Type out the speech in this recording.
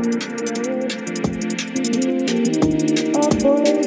Oh boy.